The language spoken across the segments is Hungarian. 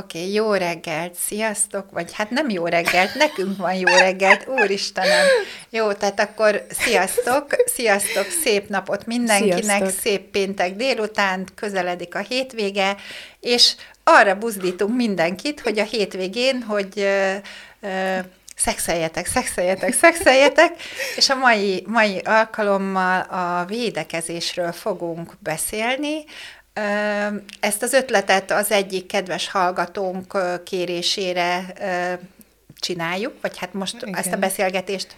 Oké, okay, jó reggelt, sziasztok, vagy hát nem jó reggelt, nekünk van jó reggelt, úristenem. Jó, tehát akkor sziasztok, sziasztok, szép napot mindenkinek, sziasztok. szép péntek délután, közeledik a hétvége, és arra buzdítunk mindenkit, hogy a hétvégén, hogy ö, ö, szexeljetek, szexeljetek, szexeljetek, és a mai, mai alkalommal a védekezésről fogunk beszélni, ezt az ötletet az egyik kedves hallgatónk kérésére csináljuk, vagy hát most Igen. ezt a beszélgetést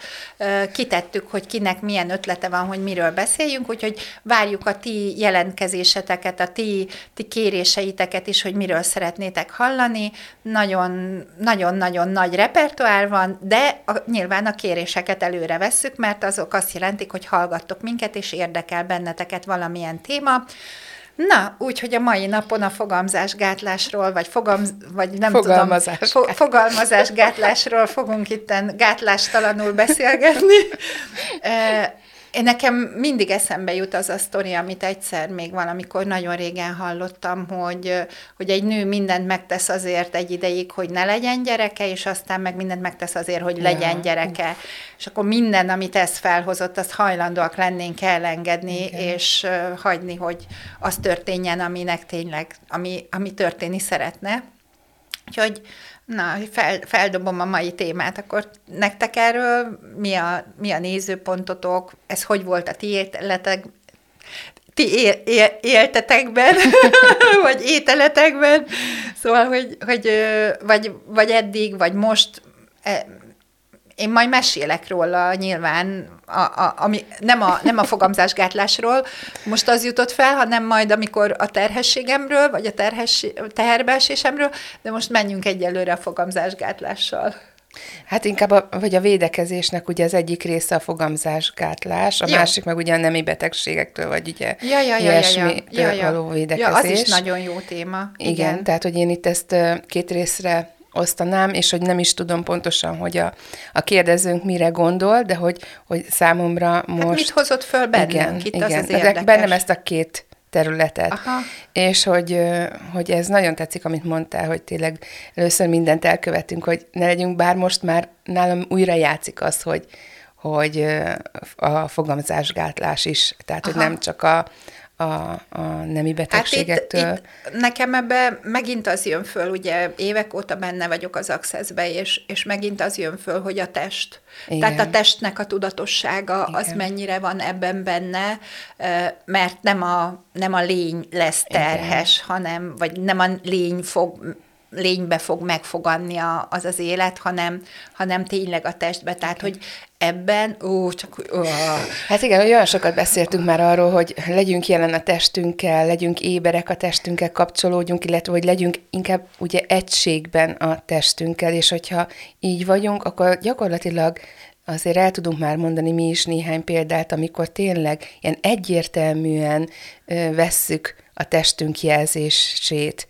kitettük, hogy kinek milyen ötlete van, hogy miről beszéljünk, úgyhogy várjuk a ti jelentkezéseteket, a ti, ti kéréseiteket is, hogy miről szeretnétek hallani. Nagyon-nagyon nagy repertoár van, de a, nyilván a kéréseket előre vesszük, mert azok azt jelentik, hogy hallgattok minket, és érdekel benneteket valamilyen téma. Na, úgyhogy a mai napon a fogamzásgátlásról, vagy, fogam, vagy nem fogalmazás. tudom, fo- fogalmazásgátlásról fogunk itten gátlástalanul beszélgetni. Én nekem mindig eszembe jut az a sztori, amit egyszer még valamikor nagyon régen hallottam, hogy, hogy egy nő mindent megtesz azért egy ideig, hogy ne legyen gyereke, és aztán meg mindent megtesz azért, hogy legyen gyereke. És akkor minden, amit ez felhozott, azt hajlandóak lennénk elengedni, Igen. és hagyni, hogy az történjen, aminek tényleg, ami, ami történni szeretne. Úgyhogy Na, fel, feldobom a mai témát, akkor nektek erről mi a, mi a nézőpontotok, ez hogy volt a ti életek, ti él, él, éltetekben, vagy ételetekben, szóval, hogy, hogy vagy, vagy eddig, vagy most e, én majd mesélek róla nyilván, a, a, ami, nem, a, nem a fogamzásgátlásról most az jutott fel, hanem majd amikor a terhességemről, vagy a terhes, teherbeesésemről, de most menjünk egyelőre a fogamzásgátlással. Hát inkább a, vagy a védekezésnek ugye az egyik része a fogamzásgátlás, a ja. másik meg ugye a nemi betegségektől, vagy ugye ja, ja, ja, ilyesmi ja, ja. Ja, való védekezés. Ja, az is nagyon jó téma. Igen, Igen, tehát hogy én itt ezt két részre osztanám, és hogy nem is tudom pontosan, hogy a, a kérdezőnk mire gondol, de hogy, hogy számomra most... Hát mit hozott föl bennünk? Igen, Itt igen. Az az érdekes. bennem ezt a két területet. Aha. És hogy, hogy ez nagyon tetszik, amit mondtál, hogy tényleg először mindent elkövetünk, hogy ne legyünk, bár most már nálam újra játszik az, hogy, hogy a fogamzásgátlás is, tehát Aha. hogy nem csak a, a, a nemi betegségektől. Hát itt, itt nekem ebbe megint az jön föl, ugye évek óta benne vagyok az accessbe, és, és megint az jön föl, hogy a test. Igen. Tehát a testnek a tudatossága, Igen. az mennyire van ebben benne, mert nem a, nem a lény lesz terhes, Igen. hanem, vagy nem a lény fog lénybe fog megfogadni a, az az élet, hanem, hanem tényleg a testbe. Tehát, hogy ebben, ó, csak ó. Hát igen, olyan sokat beszéltünk már arról, hogy legyünk jelen a testünkkel, legyünk éberek a testünkkel, kapcsolódjunk, illetve hogy legyünk inkább ugye egységben a testünkkel, és hogyha így vagyunk, akkor gyakorlatilag azért el tudunk már mondani mi is néhány példát, amikor tényleg ilyen egyértelműen ö, vesszük a testünk jelzését,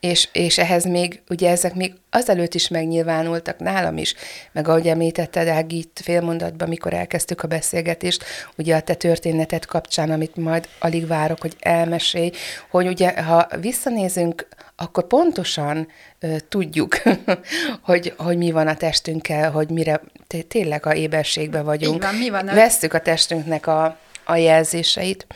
és, és ehhez még, ugye ezek még azelőtt is megnyilvánultak nálam is, meg ahogy említetted Ági itt félmondatban, mikor elkezdtük a beszélgetést, ugye a te történetet kapcsán, amit majd alig várok, hogy elmesélj, hogy ugye ha visszanézünk, akkor pontosan ö, tudjuk, hogy, hogy mi van a testünkkel, hogy mire tényleg a éberségben vagyunk. Így van, mi van a... Vesszük a testünknek a, a jelzéseit.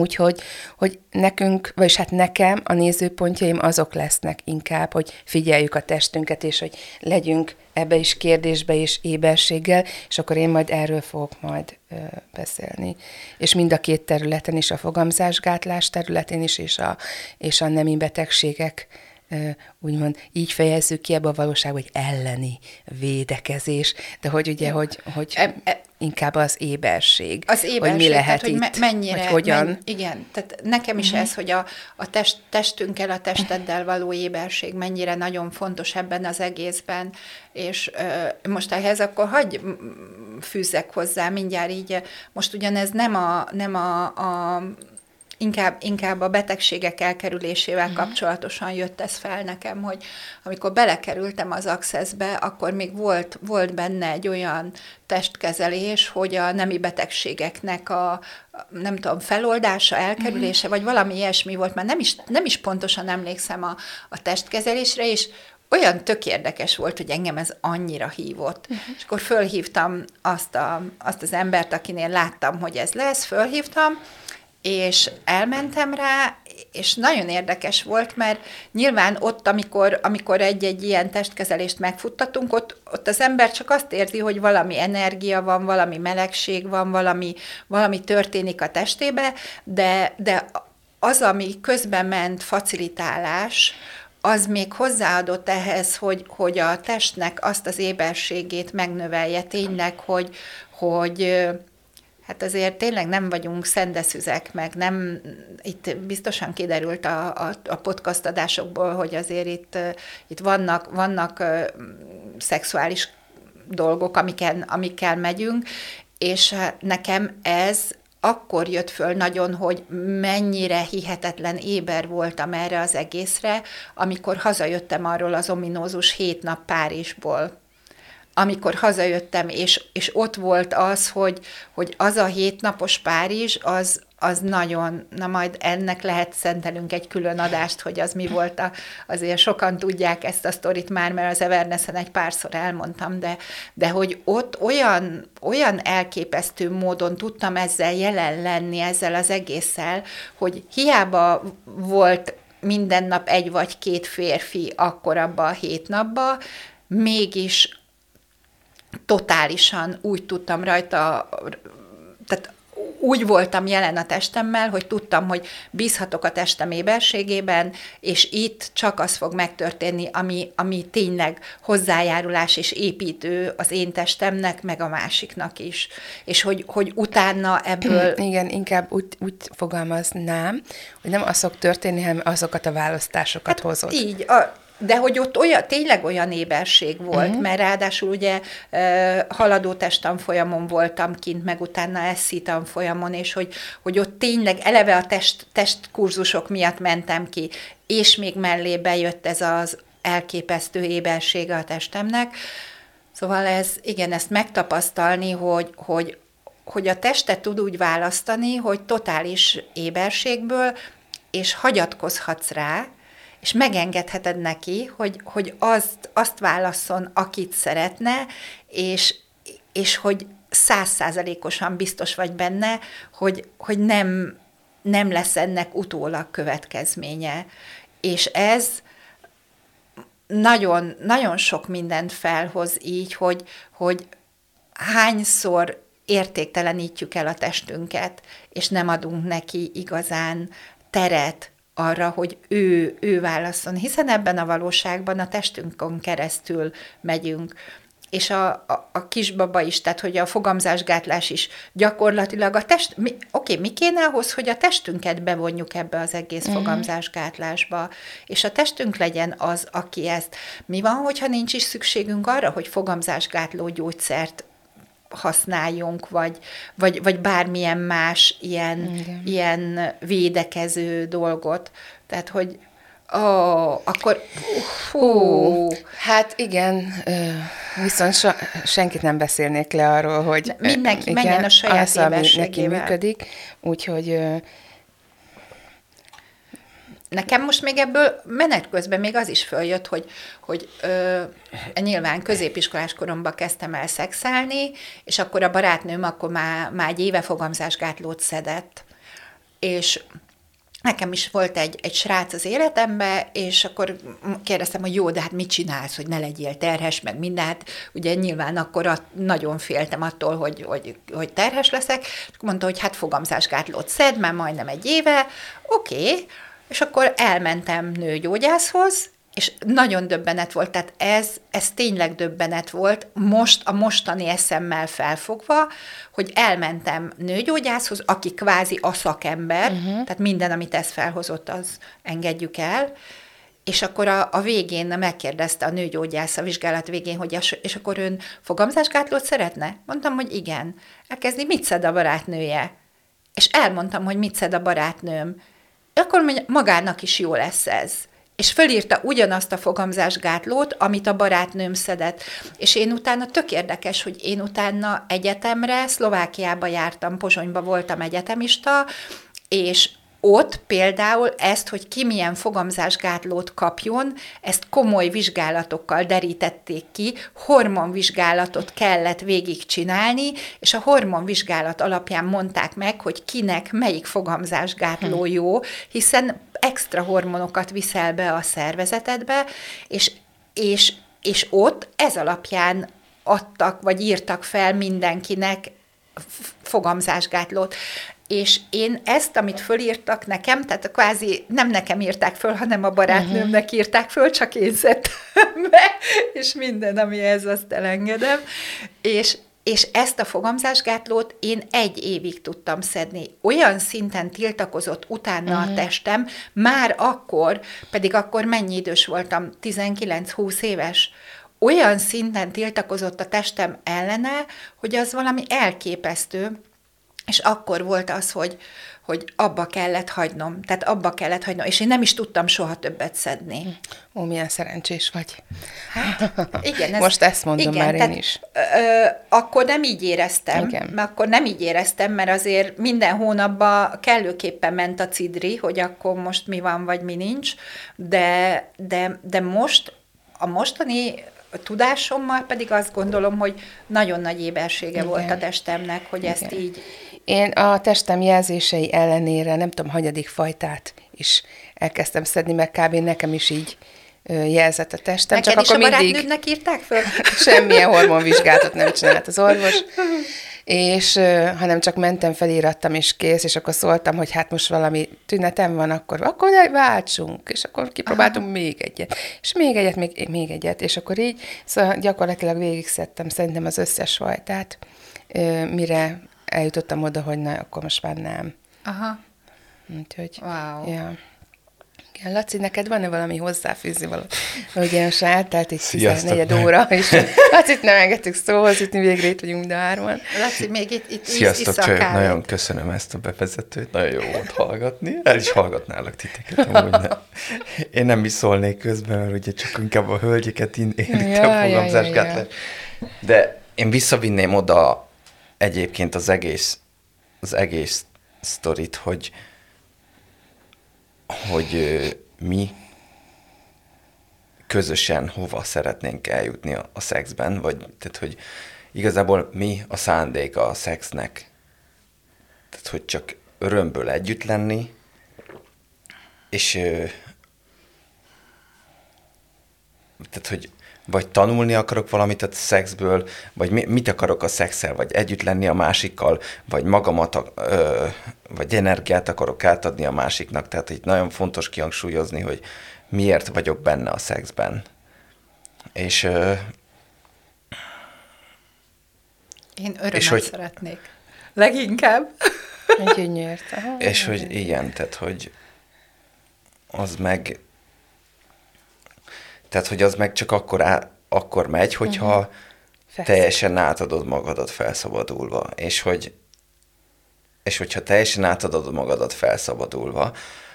Úgyhogy hogy nekünk, vagyis hát nekem a nézőpontjaim azok lesznek inkább, hogy figyeljük a testünket, és hogy legyünk ebbe is kérdésbe és éberséggel, és akkor én majd erről fogok majd ö, beszélni. És mind a két területen is, a fogamzásgátlás területén is, és a, és a nemi betegségek úgymond így fejezzük ki ebbe a valóság, hogy elleni védekezés, de hogy ugye, hogy, hogy E- e- inkább az éberség. Az éberség, hogy mi lehet tehát, itt, hogy me- mennyire, hogy hogyan. Men, igen, tehát nekem is uh-huh. ez, hogy a, a test, testünkkel, a testeddel való éberség mennyire nagyon fontos ebben az egészben, és ö, most ehhez akkor hagyj fűzzek hozzá mindjárt így, most ugyanez nem a, nem a, a inkább, inkább a betegségek elkerülésével uh-huh. kapcsolatosan jött ez fel nekem, hogy amikor belekerültem az Accessbe, akkor még volt, volt benne egy olyan testkezelés, hogy a nemi betegségeknek a, nem tudom, feloldása, elkerülése, uh-huh. vagy valami ilyesmi volt, mert nem is, nem is pontosan emlékszem a, a testkezelésre, és olyan tök érdekes volt, hogy engem ez annyira hívott. Uh-huh. És akkor fölhívtam azt, a, azt az embert, akinél láttam, hogy ez lesz, fölhívtam, és elmentem rá, és nagyon érdekes volt, mert nyilván ott, amikor, amikor egy-egy ilyen testkezelést megfuttatunk, ott, ott az ember csak azt érzi, hogy valami energia van, valami melegség van, valami, valami történik a testébe, de, de az, ami közben ment facilitálás, az még hozzáadott ehhez, hogy, hogy a testnek azt az éberségét megnövelje tényleg, hogy, hogy Hát azért tényleg nem vagyunk szendeszüzek, meg nem, itt biztosan kiderült a, a, a podcast adásokból, hogy azért itt, itt vannak, vannak szexuális dolgok, amiken, amikkel megyünk, és nekem ez akkor jött föl nagyon, hogy mennyire hihetetlen éber voltam erre az egészre, amikor hazajöttem arról az ominózus hét nap Párizsból amikor hazajöttem, és, és ott volt az, hogy, hogy az a hétnapos Párizs, az, az nagyon, na majd ennek lehet szentelünk egy külön adást, hogy az mi volt, a, azért sokan tudják ezt a sztorit már, mert az Evernessen egy párszor elmondtam, de, de hogy ott olyan, olyan elképesztő módon tudtam ezzel jelen lenni, ezzel az egésszel, hogy hiába volt minden nap egy vagy két férfi akkor abba a hét napba, mégis totálisan úgy tudtam rajta, tehát úgy voltam jelen a testemmel, hogy tudtam, hogy bízhatok a testem éberségében, és itt csak az fog megtörténni, ami, ami tényleg hozzájárulás és építő az én testemnek, meg a másiknak is. És hogy, hogy utána ebből... Igen, inkább úgy, úgy fogalmaznám, hogy nem az fog történni, hanem azokat a választásokat hát hozod. Így, a, de hogy ott olyan, tényleg olyan éberség volt, uh-huh. mert ráadásul ugye haladó testanfolyamon voltam kint, meg utána eszi tanfolyamon, és hogy, hogy ott tényleg eleve a test, testkurzusok miatt mentem ki, és még mellé bejött ez az elképesztő ébersége a testemnek. Szóval ez, igen, ezt megtapasztalni, hogy, hogy, hogy a testet tud úgy választani, hogy totális éberségből, és hagyatkozhatsz rá, és megengedheted neki, hogy, hogy azt, azt válasszon, akit szeretne, és, és hogy százszázalékosan biztos vagy benne, hogy, hogy nem, nem lesz ennek utólag következménye. És ez nagyon, nagyon sok mindent felhoz így, hogy, hogy hányszor értéktelenítjük el a testünket, és nem adunk neki igazán teret, arra, hogy ő, ő válaszol, hiszen ebben a valóságban a testünkön keresztül megyünk és a, a, a kisbaba is, tehát hogy a fogamzásgátlás is gyakorlatilag a test, mi, oké, mi kéne ahhoz, hogy a testünket bevonjuk ebbe az egész uh-huh. fogamzásgátlásba, és a testünk legyen az, aki ezt. Mi van, hogyha nincs is szükségünk arra, hogy fogamzásgátló gyógyszert használjunk, vagy, vagy, vagy bármilyen más ilyen, ilyen védekező dolgot. Tehát, hogy ó, akkor hú. Hát igen, viszont so, senkit nem beszélnék le arról, hogy mindenki igen, menjen a saját az, ami neki működik, úgyhogy Nekem most még ebből menet közben még az is följött, hogy, hogy ö, nyilván középiskolás koromban kezdtem el szexelni, és akkor a barátnőm akkor már, már egy éve fogamzásgátlót szedett. És nekem is volt egy, egy srác az életemben, és akkor kérdeztem, hogy jó, de hát mit csinálsz, hogy ne legyél terhes, meg minden. Hát ugye nyilván akkor a, nagyon féltem attól, hogy, hogy, hogy terhes leszek, és mondta, hogy hát fogamzásgátlót szed, már majdnem egy éve, oké, okay, és akkor elmentem nőgyógyászhoz, és nagyon döbbenet volt, tehát ez, ez tényleg döbbenet volt, most a mostani eszemmel felfogva, hogy elmentem nőgyógyászhoz, aki kvázi a szakember, uh-huh. tehát minden, amit ez felhozott, az engedjük el, és akkor a, a végén megkérdezte a nőgyógyász a vizsgálat végén, hogy és, és akkor ön fogamzásgátlót szeretne? Mondtam, hogy igen. Elkezdi, mit szed a barátnője? És elmondtam, hogy mit szed a barátnőm. Akkor magának is jó lesz ez és fölírta ugyanazt a fogamzásgátlót, amit a barátnőm szedett. És én utána tök érdekes, hogy én utána egyetemre, Szlovákiába jártam, Pozsonyba voltam egyetemista, és ott például ezt, hogy ki milyen fogamzásgátlót kapjon, ezt komoly vizsgálatokkal derítették ki, hormonvizsgálatot kellett végigcsinálni, és a hormonvizsgálat alapján mondták meg, hogy kinek melyik fogamzásgátló hm. jó, hiszen extra hormonokat viszel be a szervezetedbe, és, és, és ott ez alapján adtak, vagy írtak fel mindenkinek fogamzásgátlót és én ezt, amit fölírtak nekem, tehát kvázi nem nekem írták föl, hanem a barátnőmnek uh-huh. írták föl, csak én szedtem be, és minden, ami ez, azt elengedem. És, és ezt a fogamzásgátlót én egy évig tudtam szedni. Olyan szinten tiltakozott utána uh-huh. a testem, már akkor, pedig akkor mennyi idős voltam, 19-20 éves, olyan szinten tiltakozott a testem ellene, hogy az valami elképesztő, és akkor volt az, hogy, hogy abba kellett hagynom, tehát abba kellett hagynom, és én nem is tudtam soha többet szedni. Ó, milyen szerencsés vagy. Hát, igen. Ez, Most ezt mondom igen, már tehát, én is. Ö, akkor nem így éreztem, igen. mert akkor nem így éreztem, mert azért minden hónapban kellőképpen ment a cidri, hogy akkor most mi van, vagy mi nincs, de, de, de most a mostani tudásommal pedig azt gondolom, hogy nagyon nagy ébersége Igen. volt a testemnek, hogy Igen. ezt így én a testem jelzései ellenére nem tudom, hanyadik fajtát is elkezdtem szedni, meg kb. nekem is így jelzett a testem. Neked csak is akkor a mindig írták föl? Semmilyen hormonvizsgálatot nem csinált az orvos, és hanem csak mentem, felírattam, és kész, és akkor szóltam, hogy hát most valami tünetem van, akkor, akkor váltsunk, és akkor kipróbáltunk Aha. még egyet, és még egyet, még, még egyet, és akkor így, szóval gyakorlatilag végig szedtem szerintem az összes fajtát, mire eljutottam oda, hogy na, akkor most már nem. Aha. Úgyhogy, wow. ja. Igen, Laci, neked van-e valami hozzáfűzni való? Ugye most eltelt egy 14 óra, és Lacit nem engedtük szóhoz jutni, végre itt vagyunk de hárman. Laci, még itt, itt Sziasztok, csajok, nagyon köszönöm ezt a bevezetőt, nagyon jó volt hallgatni. El is hallgatnálak titeket, amúgy nem. Én nem is szólnék közben, mert ugye csak inkább a hölgyeket érintem ja, ja, ja, ja. De én visszavinném oda egyébként az egész, az egész sztorit, hogy, hogy mi közösen hova szeretnénk eljutni a, a szexben, vagy tehát, hogy igazából mi a szándéka a szexnek. Tehát, hogy csak örömből együtt lenni, és tehát, hogy vagy tanulni akarok valamit a szexből, vagy mit akarok a szexel, vagy együtt lenni a másikkal, vagy magamat, ö, vagy energiát akarok átadni a másiknak. Tehát itt nagyon fontos kihangsúlyozni, hogy miért vagyok benne a szexben. És ö, én örömet és hogy, szeretnék. Leginkább. Gyönyört. És hogy igen, tehát hogy az meg tehát, hogy az meg csak akkor, á, akkor megy, hogyha uh-huh. teljesen átadod magadat felszabadulva. És hogy és hogyha teljesen átadod magadat felszabadulva,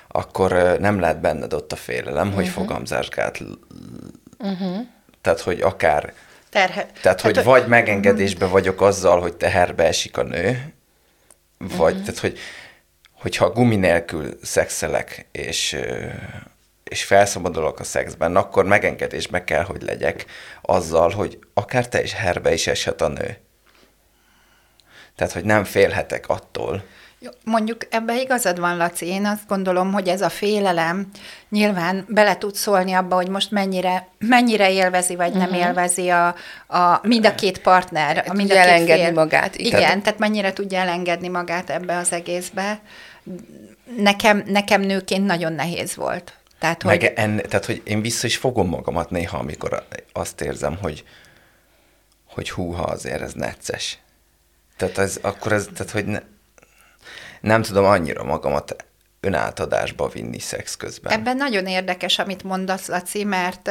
akkor nem lehet benned ott a félelem, uh-huh. hogy mhm. fogamzásgát. Uh-huh. Tehát, hogy akár... Terhe. Tehát, hogy hát, vagy megengedésbe vagyok azzal, hogy teherbe esik a nő, vagy, uh-huh. tehát, hogy hogyha gumi nélkül szexelek, és és felszabadulok a szexben, akkor megengedésbe kell, hogy legyek azzal, hogy akár te is herbe is eshet a nő. Tehát, hogy nem félhetek attól. Mondjuk ebbe igazad van, Laci. Én azt gondolom, hogy ez a félelem nyilván bele tud szólni abba, hogy most mennyire, mennyire élvezi, vagy uh-huh. nem mhm. élvezi a, a, mind a két partner. A mind a két elengedni fél. magát. Igen, igen, tehát mennyire tudja elengedni magát ebbe az egészbe. Nekem, nekem nőként nagyon nehéz volt Tehát, Meg hogy en, tehát, hogy én vissza is fogom magamat néha, amikor azt érzem, hogy, hogy húha, azért ez necces. Tehát ez, akkor ez, tehát, hogy ne, nem tudom annyira magamat önátadásba vinni szex közben. Ebben nagyon érdekes, amit mondasz, Laci, mert,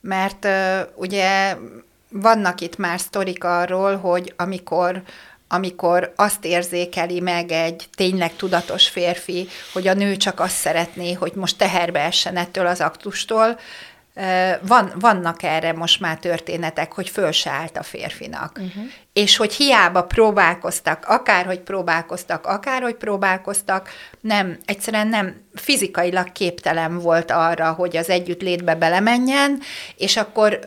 mert ugye vannak itt már sztorik arról, hogy amikor amikor azt érzékeli meg egy tényleg tudatos férfi, hogy a nő csak azt szeretné, hogy most teherbe essen ettől az aktustól, van, vannak erre most már történetek, hogy föl se állt a férfinak. Uh-huh. És hogy hiába próbálkoztak, akárhogy próbálkoztak, akárhogy próbálkoztak, nem, egyszerűen nem fizikailag képtelen volt arra, hogy az együttlétbe belemenjen, és akkor,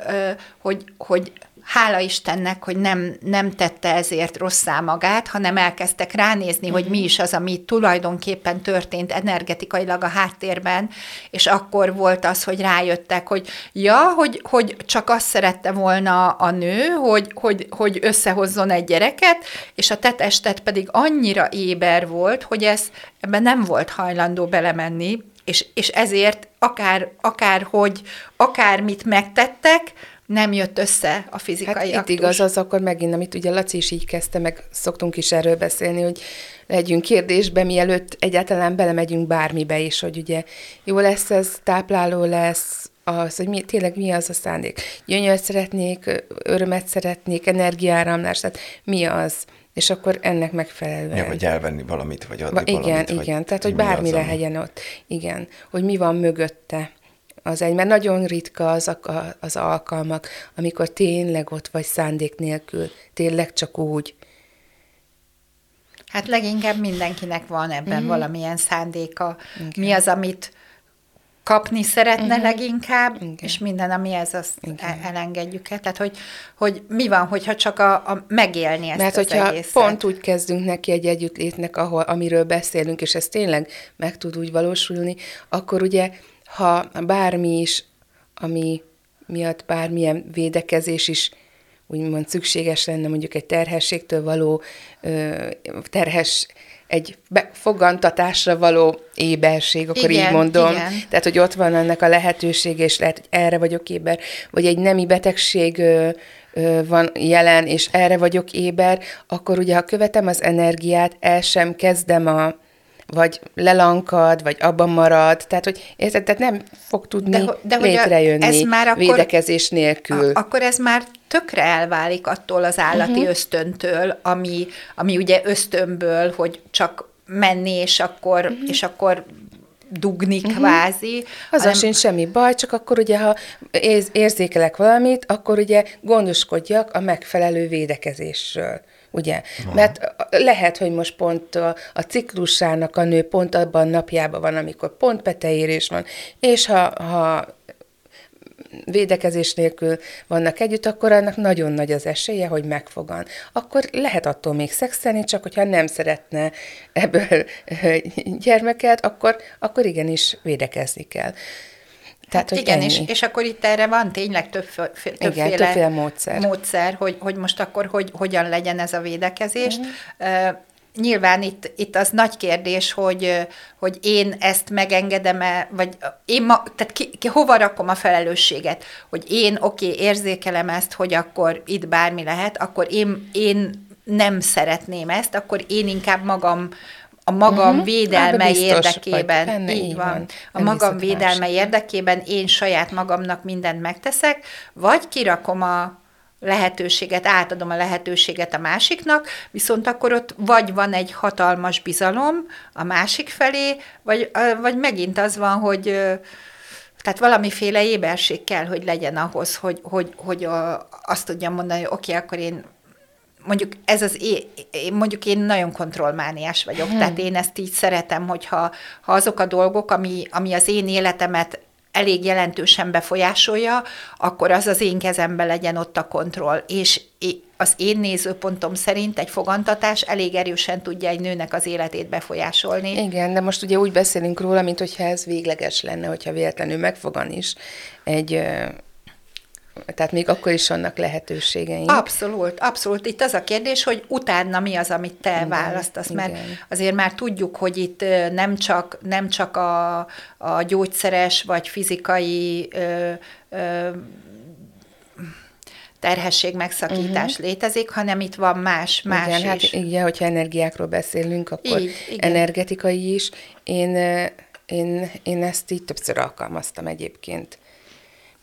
hogy, hogy hála Istennek, hogy nem, nem tette ezért rosszá magát, hanem elkezdtek ránézni, hogy mi is az, ami tulajdonképpen történt energetikailag a háttérben, és akkor volt az, hogy rájöttek, hogy ja, hogy, hogy csak azt szerette volna a nő, hogy, hogy, hogy összehozzon egy gyereket, és a tetestet pedig annyira éber volt, hogy ez ebben nem volt hajlandó belemenni, és, és ezért akár, akár hogy, akármit megtettek, nem jött össze a fizikai Hát itt aktus. igaz az akkor megint, amit ugye Laci is így kezdte, meg szoktunk is erről beszélni, hogy legyünk kérdésbe, mielőtt egyáltalán belemegyünk bármibe is, hogy ugye jó lesz ez, tápláló lesz, az, hogy mi, tényleg mi az a szándék. Gyönyört szeretnék, örömet szeretnék, energiáramlás, tehát mi az? És akkor ennek megfelelően. Ja, vagy elvenni valamit, vagy adni Va- igen, valamit. igen, tehát hogy bármire ami- hegyen ott. Igen, hogy mi van mögötte az egy, mert nagyon ritka az, a, az alkalmak, amikor tényleg ott vagy szándék nélkül, tényleg csak úgy. Hát leginkább mindenkinek van ebben mm. valamilyen szándéka. Igen. Mi az, amit kapni szeretne mm. leginkább. Igen. És minden, ami ez, azt Igen. el- elengedjük el. Tehát, hogy, hogy mi van, hogyha csak a, a megélni ezt Mert az hogyha egészet. pont úgy kezdünk neki egy együttlétnek, ahol, amiről beszélünk, és ez tényleg meg tud úgy valósulni, akkor ugye, ha bármi is, ami miatt bármilyen védekezés is úgymond szükséges lenne mondjuk egy terhességtől való terhes, egy fogantatásra való éberség, akkor Igen, így mondom. igen. Tehát, hogy ott van ennek a lehetősége, és lehet, hogy erre vagyok éber, vagy egy nemi betegség van jelen, és erre vagyok éber, akkor ugye, ha követem az energiát, el sem kezdem a vagy lelankad, vagy abban marad, tehát, hogy érted, tehát nem fog tudni De de létrejönni ez már akkor- védekezés nélkül. A, akkor ez már tökre elválik attól az állati uh-huh. ösztöntől, ami, ami ugye ösztönből, hogy csak menni, és akkor, uh-huh. és akkor dugni uh-huh. kvázi. Azzal hanem- sincs semmi baj, csak akkor ugye, ha érz- érzékelek valamit, akkor ugye gondoskodjak a megfelelő védekezésről. Ugye? Mert lehet, hogy most pont a, a ciklusának a nő pont abban napjában van, amikor pont peteérés van, és ha, ha védekezés nélkül vannak együtt, akkor annak nagyon nagy az esélye, hogy megfogan. Akkor lehet attól még szexelni, csak hogyha nem szeretne ebből gyermeket, akkor, akkor igenis védekezni kell. Tehát, hogy Igen, ennyi. és, és akkor itt erre van tényleg több, többféle, többféle módszer. módszer hogy, hogy most akkor hogy, hogyan legyen ez a védekezés. Mhm. Uh, nyilván itt, itt az nagy kérdés, hogy, hogy én ezt megengedem-e, vagy én ma, tehát ki, ki, hova rakom a felelősséget, hogy én oké, okay, érzékelem ezt, hogy akkor itt bármi lehet, akkor én, én nem szeretném ezt, akkor én inkább magam a magam Mhm. uh-huh. védelme Ebbe biztos érdekében. benne, így van. van. A magam védelme érdekében én saját magamnak mindent megteszek, vagy kirakom a lehetőséget, átadom a lehetőséget a másiknak, viszont akkor ott vagy van egy hatalmas bizalom a másik felé, vagy, vagy megint az van, hogy tehát valamiféle éberség kell, hogy legyen ahhoz, hogy, hogy, hogy azt tudjam mondani, hogy oké, okay, akkor én mondjuk ez az én, mondjuk én nagyon kontrollmániás vagyok, hmm. tehát én ezt így szeretem, hogyha ha azok a dolgok, ami, ami az én életemet elég jelentősen befolyásolja, akkor az az én kezemben legyen ott a kontroll. És az én nézőpontom szerint egy fogantatás elég erősen tudja egy nőnek az életét befolyásolni. Igen, de most ugye úgy beszélünk róla, mint hogyha ez végleges lenne, hogyha véletlenül megfogan is egy tehát még akkor is vannak lehetőségeink. Abszolút, abszolút. Itt az a kérdés, hogy utána mi az, amit te igen, választasz, mert igen. azért már tudjuk, hogy itt nem csak, nem csak a, a gyógyszeres vagy fizikai ö, ö, terhesség megszakítás uh-huh. létezik, hanem itt van más, más igen, hát is. Hát igen, hogyha energiákról beszélünk, akkor így, igen. energetikai is. Én, én, én ezt így többször alkalmaztam egyébként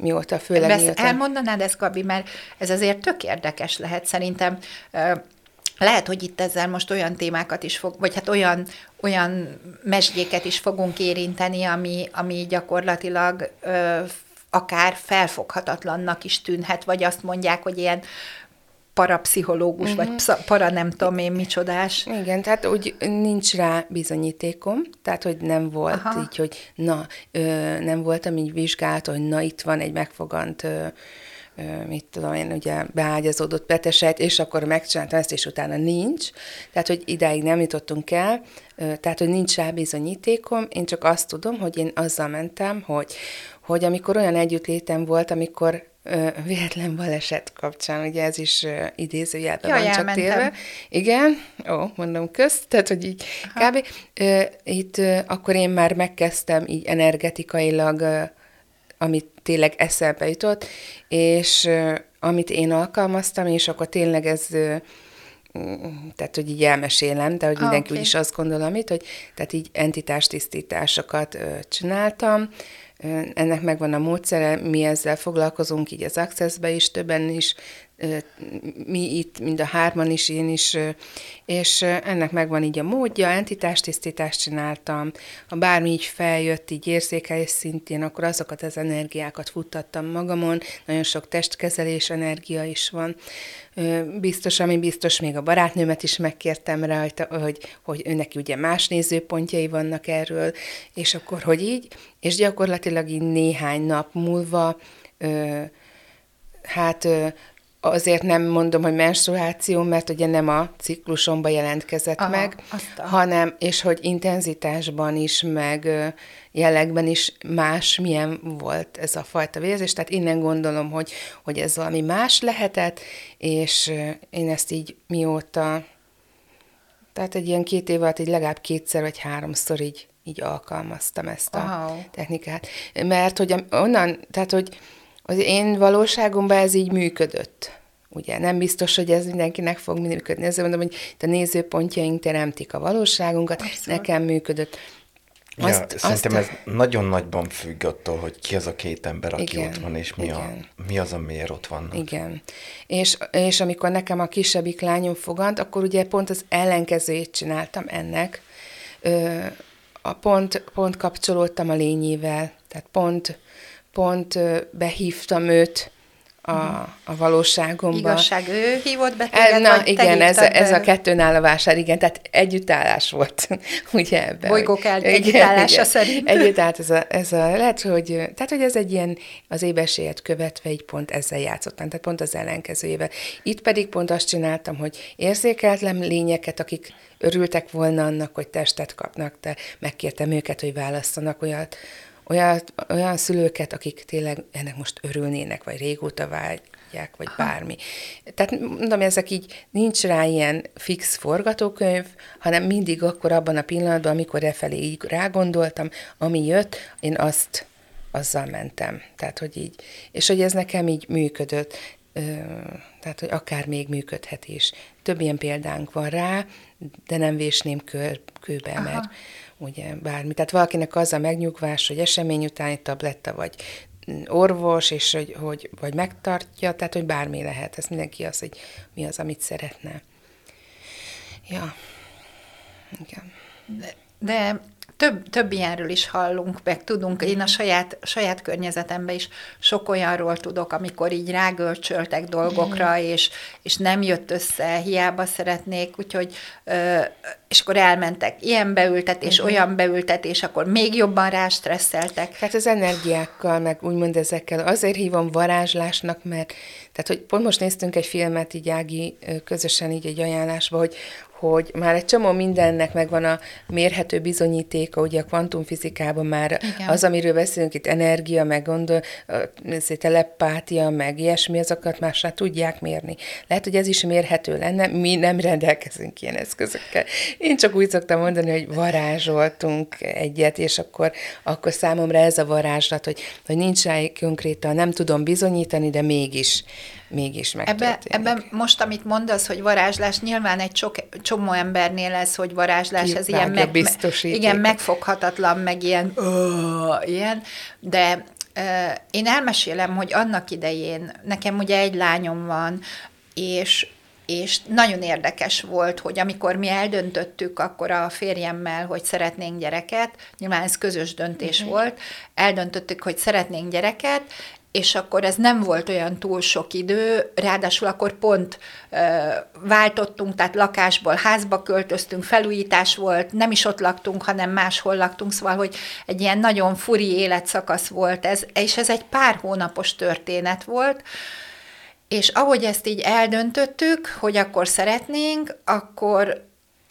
mióta, főleg Besz, mióta... Elmondanád ezt, Gabi, mert ez azért tök érdekes lehet szerintem. Lehet, hogy itt ezzel most olyan témákat is fog, vagy hát olyan, olyan mesdjéket is fogunk érinteni, ami, ami gyakorlatilag ö, akár felfoghatatlannak is tűnhet, vagy azt mondják, hogy ilyen parapszichológus, uh-huh. vagy psza, para nem tudom én micsodás. Igen, tehát úgy nincs rá bizonyítékom, tehát hogy nem volt Aha. így, hogy na, ö, nem voltam így vizsgált, hogy na itt van egy megfogant ö, mit tudom én, ugye beágyazódott peteset, és akkor megcsináltam ezt, és utána nincs. Tehát, hogy idáig nem jutottunk el, tehát, hogy nincs rá bizonyítékom, én csak azt tudom, hogy én azzal mentem, hogy, hogy amikor olyan együttlétem volt, amikor véletlen baleset kapcsán, ugye ez is idézőjelben van csak télve. Igen, ó, mondom közt, tehát, hogy így Aha. kb. Itt akkor én már megkezdtem így energetikailag, amit tényleg eszembe jutott, és amit én alkalmaztam, és akkor tényleg ez tehát, hogy így elmesélem, de hogy ah, mindenki okay. úgyis azt gondol, amit, hogy tehát így entitástisztításokat csináltam, ennek megvan a módszere, mi ezzel foglalkozunk, így az Access-be is, többen is, mi itt, mind a hárman is, én is, és ennek megvan így a módja, entitástisztítást csináltam, ha bármi így feljött, így érzékelés szintén, akkor azokat az energiákat futtattam magamon, nagyon sok testkezelés energia is van. Biztos, ami biztos, még a barátnőmet is megkértem rá, hogy, hogy őnek ugye más nézőpontjai vannak erről, és akkor, hogy így, és gyakorlatilag így néhány nap múlva, hát azért nem mondom, hogy menstruáció, mert ugye nem a ciklusomba jelentkezett Aha, meg, aztán. hanem, és hogy intenzitásban is, meg jellegben is más, milyen volt ez a fajta vérzés. Tehát innen gondolom, hogy, hogy ez valami más lehetett, és én ezt így mióta, tehát egy ilyen két év alatt így legalább kétszer vagy háromszor így, így alkalmaztam ezt a wow. technikát. Mert hogy onnan, tehát hogy az én valóságomban ez így működött. Ugye nem biztos, hogy ez mindenkinek fog működni. Ezért mondom, hogy a nézőpontjaink teremtik a valóságunkat, Abszolút. nekem működött. Azt, ja, szerintem azt... ez nagyon nagyban függ attól, hogy ki az a két ember, aki igen, ott van, és mi, a, mi az, amiért ott van. Igen. És, és amikor nekem a kisebbik lányom fogant, akkor ugye pont az ellenkezőjét csináltam ennek. Ö, a pont, pont kapcsolódtam a lényével, tehát pont pont behívtam őt a, a valóságomba. Igazság, ő hívott be téged, Na, igen, ez, a, ez a kettőnál a vásár, igen, tehát együttállás volt, ugye ebben. Bolygók el, együttállása igen, szerint. Együttállt ez a, ez a, lehet, hogy, tehát, hogy ez egy ilyen, az ébesélyet követve így pont ezzel játszottam, tehát pont az ellenkezőjével. Itt pedig pont azt csináltam, hogy érzékeltem lényeket, akik örültek volna annak, hogy testet kapnak, de megkértem őket, hogy választanak olyat, olyan, olyan szülőket, akik tényleg ennek most örülnének, vagy régóta vágyják, vagy Aha. bármi. Tehát mondom, ezek így nincs rá ilyen fix forgatókönyv, hanem mindig akkor abban a pillanatban, amikor e felé így rágondoltam, ami jött, én azt azzal mentem. Tehát, hogy így, és hogy ez nekem így működött, tehát, hogy akár még működhet is. Több ilyen példánk van rá, de nem vésném kör, kőbe, Aha. mert ugye bármi. Tehát valakinek az a megnyugvás, hogy esemény utáni tabletta, vagy orvos, és hogy, hogy vagy megtartja, tehát hogy bármi lehet. Ez mindenki az, hogy mi az, amit szeretne. Ja. Igen. De, de több, több ilyenről is hallunk, meg tudunk, én a saját, saját környezetemben is sok olyanról tudok, amikor így rágölcsöltek dolgokra, és, és nem jött össze, hiába szeretnék, úgyhogy, és akkor elmentek ilyen beültetés, uh-huh. olyan beültetés, akkor még jobban rástresszeltek. Hát az energiákkal, meg úgymond ezekkel, azért hívom varázslásnak, mert tehát, hogy pont most néztünk egy filmet így Ági közösen így egy ajánlásba, hogy hogy már egy csomó mindennek megvan a mérhető bizonyítéka, ugye a kvantumfizikában már Igen. az, amiről beszélünk itt, energia, meg gondol, telepátia, meg ilyesmi, azokat már már tudják mérni. Lehet, hogy ez is mérhető lenne, mi nem rendelkezünk ilyen eszközökkel. Én csak úgy szoktam mondani, hogy varázsoltunk egyet, és akkor, akkor számomra ez a varázslat, hogy, hogy nincs rá konkrétan, nem tudom bizonyítani, de mégis mégis Ebben ebbe most, amit mondasz, hogy varázslás, nyilván egy sok, csomó embernél ez, hogy varázslás, ez ilyen, meg, me, igen, megfoghatatlan, meg ilyen, ö, ilyen, de ö, én elmesélem, hogy annak idején, nekem ugye egy lányom van, és és nagyon érdekes volt, hogy amikor mi eldöntöttük akkor a férjemmel, hogy szeretnénk gyereket, nyilván ez közös döntés uh-huh. volt, eldöntöttük, hogy szeretnénk gyereket, és akkor ez nem volt olyan túl sok idő, ráadásul akkor pont ö, váltottunk, tehát lakásból házba költöztünk, felújítás volt, nem is ott laktunk, hanem máshol laktunk, szóval, hogy egy ilyen nagyon furi életszakasz volt ez, és ez egy pár hónapos történet volt, és ahogy ezt így eldöntöttük, hogy akkor szeretnénk, akkor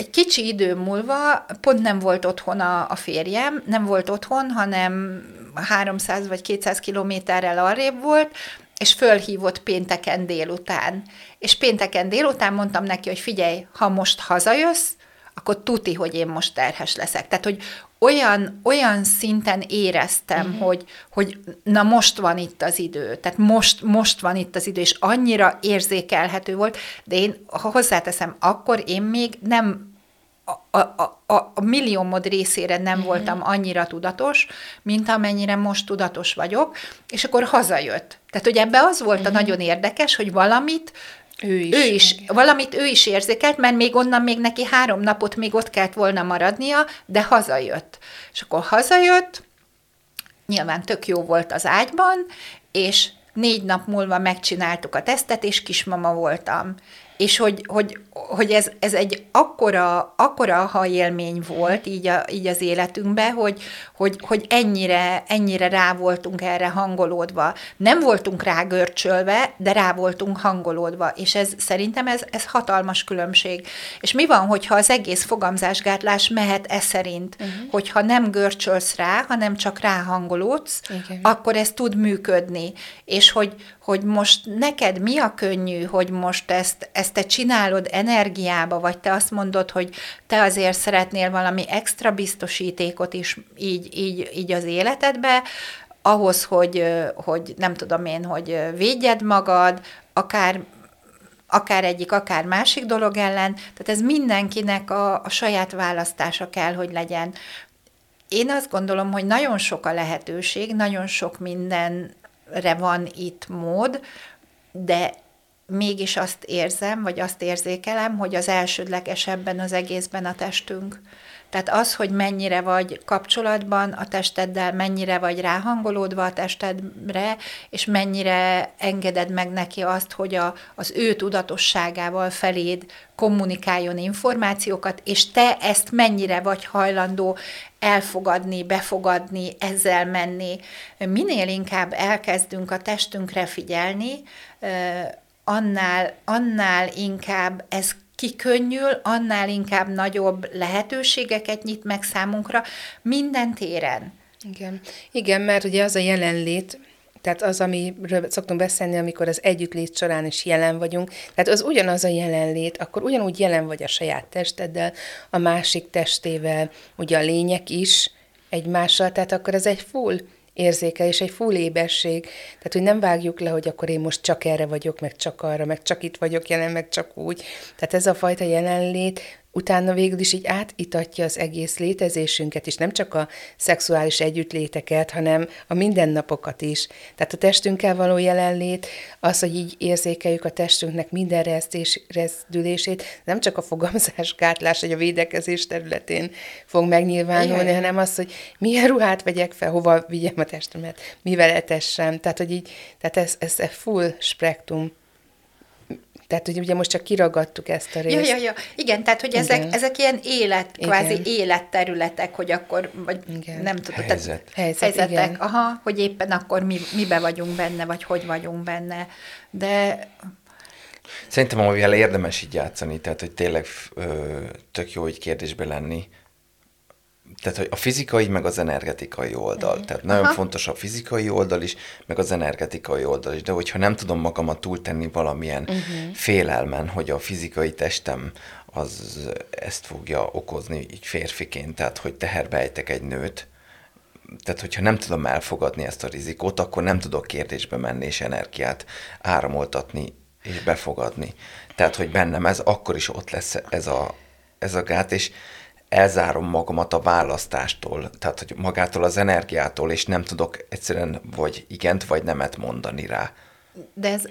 egy kicsi idő múlva pont nem volt otthon a, a férjem, nem volt otthon, hanem 300 vagy 200 kilométerrel arrébb volt, és fölhívott pénteken délután. És pénteken délután mondtam neki, hogy figyelj, ha most hazajössz, akkor tuti, hogy én most terhes leszek. Tehát, hogy olyan, olyan szinten éreztem, uh-huh. hogy, hogy na most van itt az idő, tehát most, most van itt az idő, és annyira érzékelhető volt, de én ha hozzáteszem, akkor én még nem a, a, a, a milliómod részére nem uh-huh. voltam annyira tudatos, mint amennyire most tudatos vagyok, és akkor hazajött. Tehát, hogy ebbe az volt uh-huh. a nagyon érdekes, hogy valamit ő is. Ő is, valamit ő is érzékelt, mert még onnan még neki három napot még ott kellett volna maradnia, de hazajött. És akkor hazajött, nyilván tök jó volt az ágyban, és négy nap múlva megcsináltuk a tesztet, és kismama voltam és hogy, hogy, hogy ez, ez egy akkora, akkora ha élmény volt így, a, így az életünkben, hogy, hogy, hogy ennyire, ennyire rá voltunk erre hangolódva. Nem voltunk rá görcsölve, de rá voltunk hangolódva, és ez szerintem ez, ez hatalmas különbség. És mi van, hogyha az egész fogamzásgátlás mehet e szerint, uh-huh. hogyha nem görcsölsz rá, hanem csak ráhangolódsz, Igen. akkor ez tud működni. És hogy, hogy most neked mi a könnyű, hogy most ezt, ezt te csinálod energiába, vagy te azt mondod, hogy te azért szeretnél valami extra biztosítékot is így, így, így az életedbe, ahhoz, hogy, hogy nem tudom én, hogy védjed magad, akár akár egyik, akár másik dolog ellen, tehát ez mindenkinek a, a saját választása kell, hogy legyen. Én azt gondolom, hogy nagyon sok a lehetőség, nagyon sok mindenre van itt mód, de mégis azt érzem, vagy azt érzékelem, hogy az elsődlegesebben az egészben a testünk. Tehát az, hogy mennyire vagy kapcsolatban a testeddel, mennyire vagy ráhangolódva a testedre, és mennyire engeded meg neki azt, hogy a, az ő tudatosságával feléd kommunikáljon információkat, és te ezt mennyire vagy hajlandó elfogadni, befogadni, ezzel menni. Minél inkább elkezdünk a testünkre figyelni, annál, annál inkább ez kikönnyül, annál inkább nagyobb lehetőségeket nyit meg számunkra minden téren. Igen, Igen mert ugye az a jelenlét, tehát az, amiről szoktunk beszélni, amikor az együttlét során is jelen vagyunk, tehát az ugyanaz a jelenlét, akkor ugyanúgy jelen vagy a saját testeddel, a másik testével, ugye a lények is egymással, tehát akkor ez egy full érzékelés, egy full éberség. Tehát, hogy nem vágjuk le, hogy akkor én most csak erre vagyok, meg csak arra, meg csak itt vagyok jelen, meg csak úgy. Tehát ez a fajta jelenlét utána végül is így átitatja az egész létezésünket is, nem csak a szexuális együttléteket, hanem a mindennapokat is. Tehát a testünkkel való jelenlét, az, hogy így érzékeljük a testünknek minden rezdés, rezdülését, nem csak a fogamzásgátlás, vagy a védekezés területén fog megnyilvánulni, Igen. hanem az, hogy milyen ruhát vegyek fel, hova vigyem a testemet, mivel etessem. Tehát, hogy így, tehát ez, ez, ez full spektrum tehát, hogy ugye most csak kiragadtuk ezt a részt. Ja, ja, ja. Igen, tehát, hogy ezek, Igen. ezek ilyen élet, igen. kvázi életterületek, hogy akkor, vagy igen. nem tudom, Helyzet. tehát Helyzet, helyzetek, igen. aha, hogy éppen akkor mi, mibe vagyunk benne, vagy hogy vagyunk benne. De Szerintem amivel érdemes így játszani, tehát hogy tényleg ö, tök jó így kérdésbe lenni, tehát hogy a fizikai, meg az energetikai oldal. Mm. Tehát nagyon Aha. fontos a fizikai oldal is, meg az energetikai oldal is. De hogyha nem tudom magamat túltenni valamilyen uh-huh. félelmen, hogy a fizikai testem az ezt fogja okozni így férfiként, tehát hogy teherbe ejtek egy nőt, tehát hogyha nem tudom elfogadni ezt a rizikót, akkor nem tudok kérdésbe menni és energiát áramoltatni és befogadni. Tehát, hogy bennem ez akkor is ott lesz ez a, ez a gát, és elzárom magamat a választástól, tehát hogy magától az energiától, és nem tudok egyszerűen vagy igent, vagy nemet mondani rá. De ez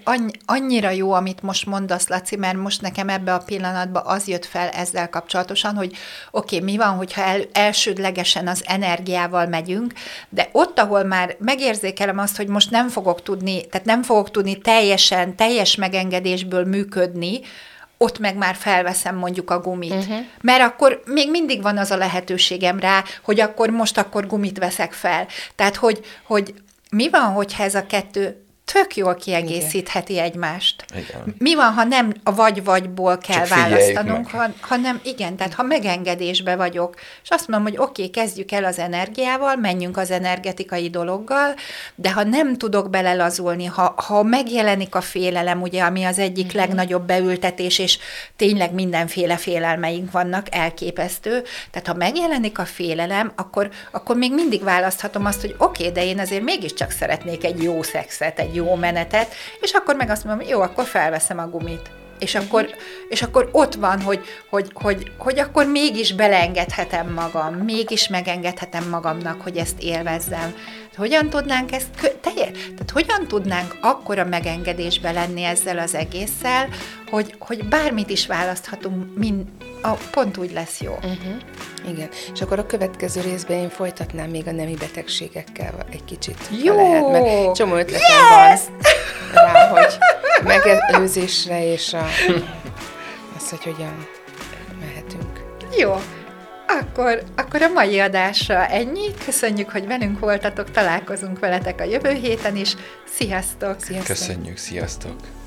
annyira jó, amit most mondasz, Laci, mert most nekem ebbe a pillanatban az jött fel ezzel kapcsolatosan, hogy oké, okay, mi van, hogyha el, elsődlegesen az energiával megyünk, de ott, ahol már megérzékelem azt, hogy most nem fogok tudni, tehát nem fogok tudni teljesen, teljes megengedésből működni, ott meg már felveszem mondjuk a gumit. Uh-huh. Mert akkor még mindig van az a lehetőségem rá, hogy akkor most akkor gumit veszek fel. Tehát, hogy, hogy mi van, hogyha ez a kettő tök jól kiegészítheti igen. egymást. Igen. Mi van, ha nem a vagy-vagyból kell Csak választanunk, ha, hanem igen, tehát ha megengedésbe vagyok, és azt mondom, hogy oké, okay, kezdjük el az energiával, menjünk az energetikai dologgal, de ha nem tudok belelazulni, ha, ha megjelenik a félelem, ugye, ami az egyik uh-huh. legnagyobb beültetés, és tényleg mindenféle félelmeink vannak, elképesztő, tehát ha megjelenik a félelem, akkor, akkor még mindig választhatom azt, hogy oké, okay, de én azért mégiscsak szeretnék egy jó szexet, egy jó jó menetet, és akkor meg azt mondom, jó, akkor felveszem a gumit. És akkor, és akkor ott van, hogy, hogy, hogy, hogy akkor mégis beleengedhetem magam, mégis megengedhetem magamnak, hogy ezt élvezzem. Hogyan tudnánk ezt, telje, tehát hogyan tudnánk akkora megengedésbe lenni ezzel az egésszel, hogy, hogy bármit is választhatunk, mind, a, pont úgy lesz jó. Uh-huh. Igen, és akkor a következő részben én folytatnám még a nemi betegségekkel egy kicsit. Jó! Lehet, mert csomó ötletem yes! van rá, hogy megelőzésre és a, az, hogy hogyan mehetünk. Jó, akkor, akkor a mai adásra ennyi. Köszönjük, hogy velünk voltatok, találkozunk veletek a jövő héten is. Sziasztok! Sziasztok! Köszönjük, sziasztok!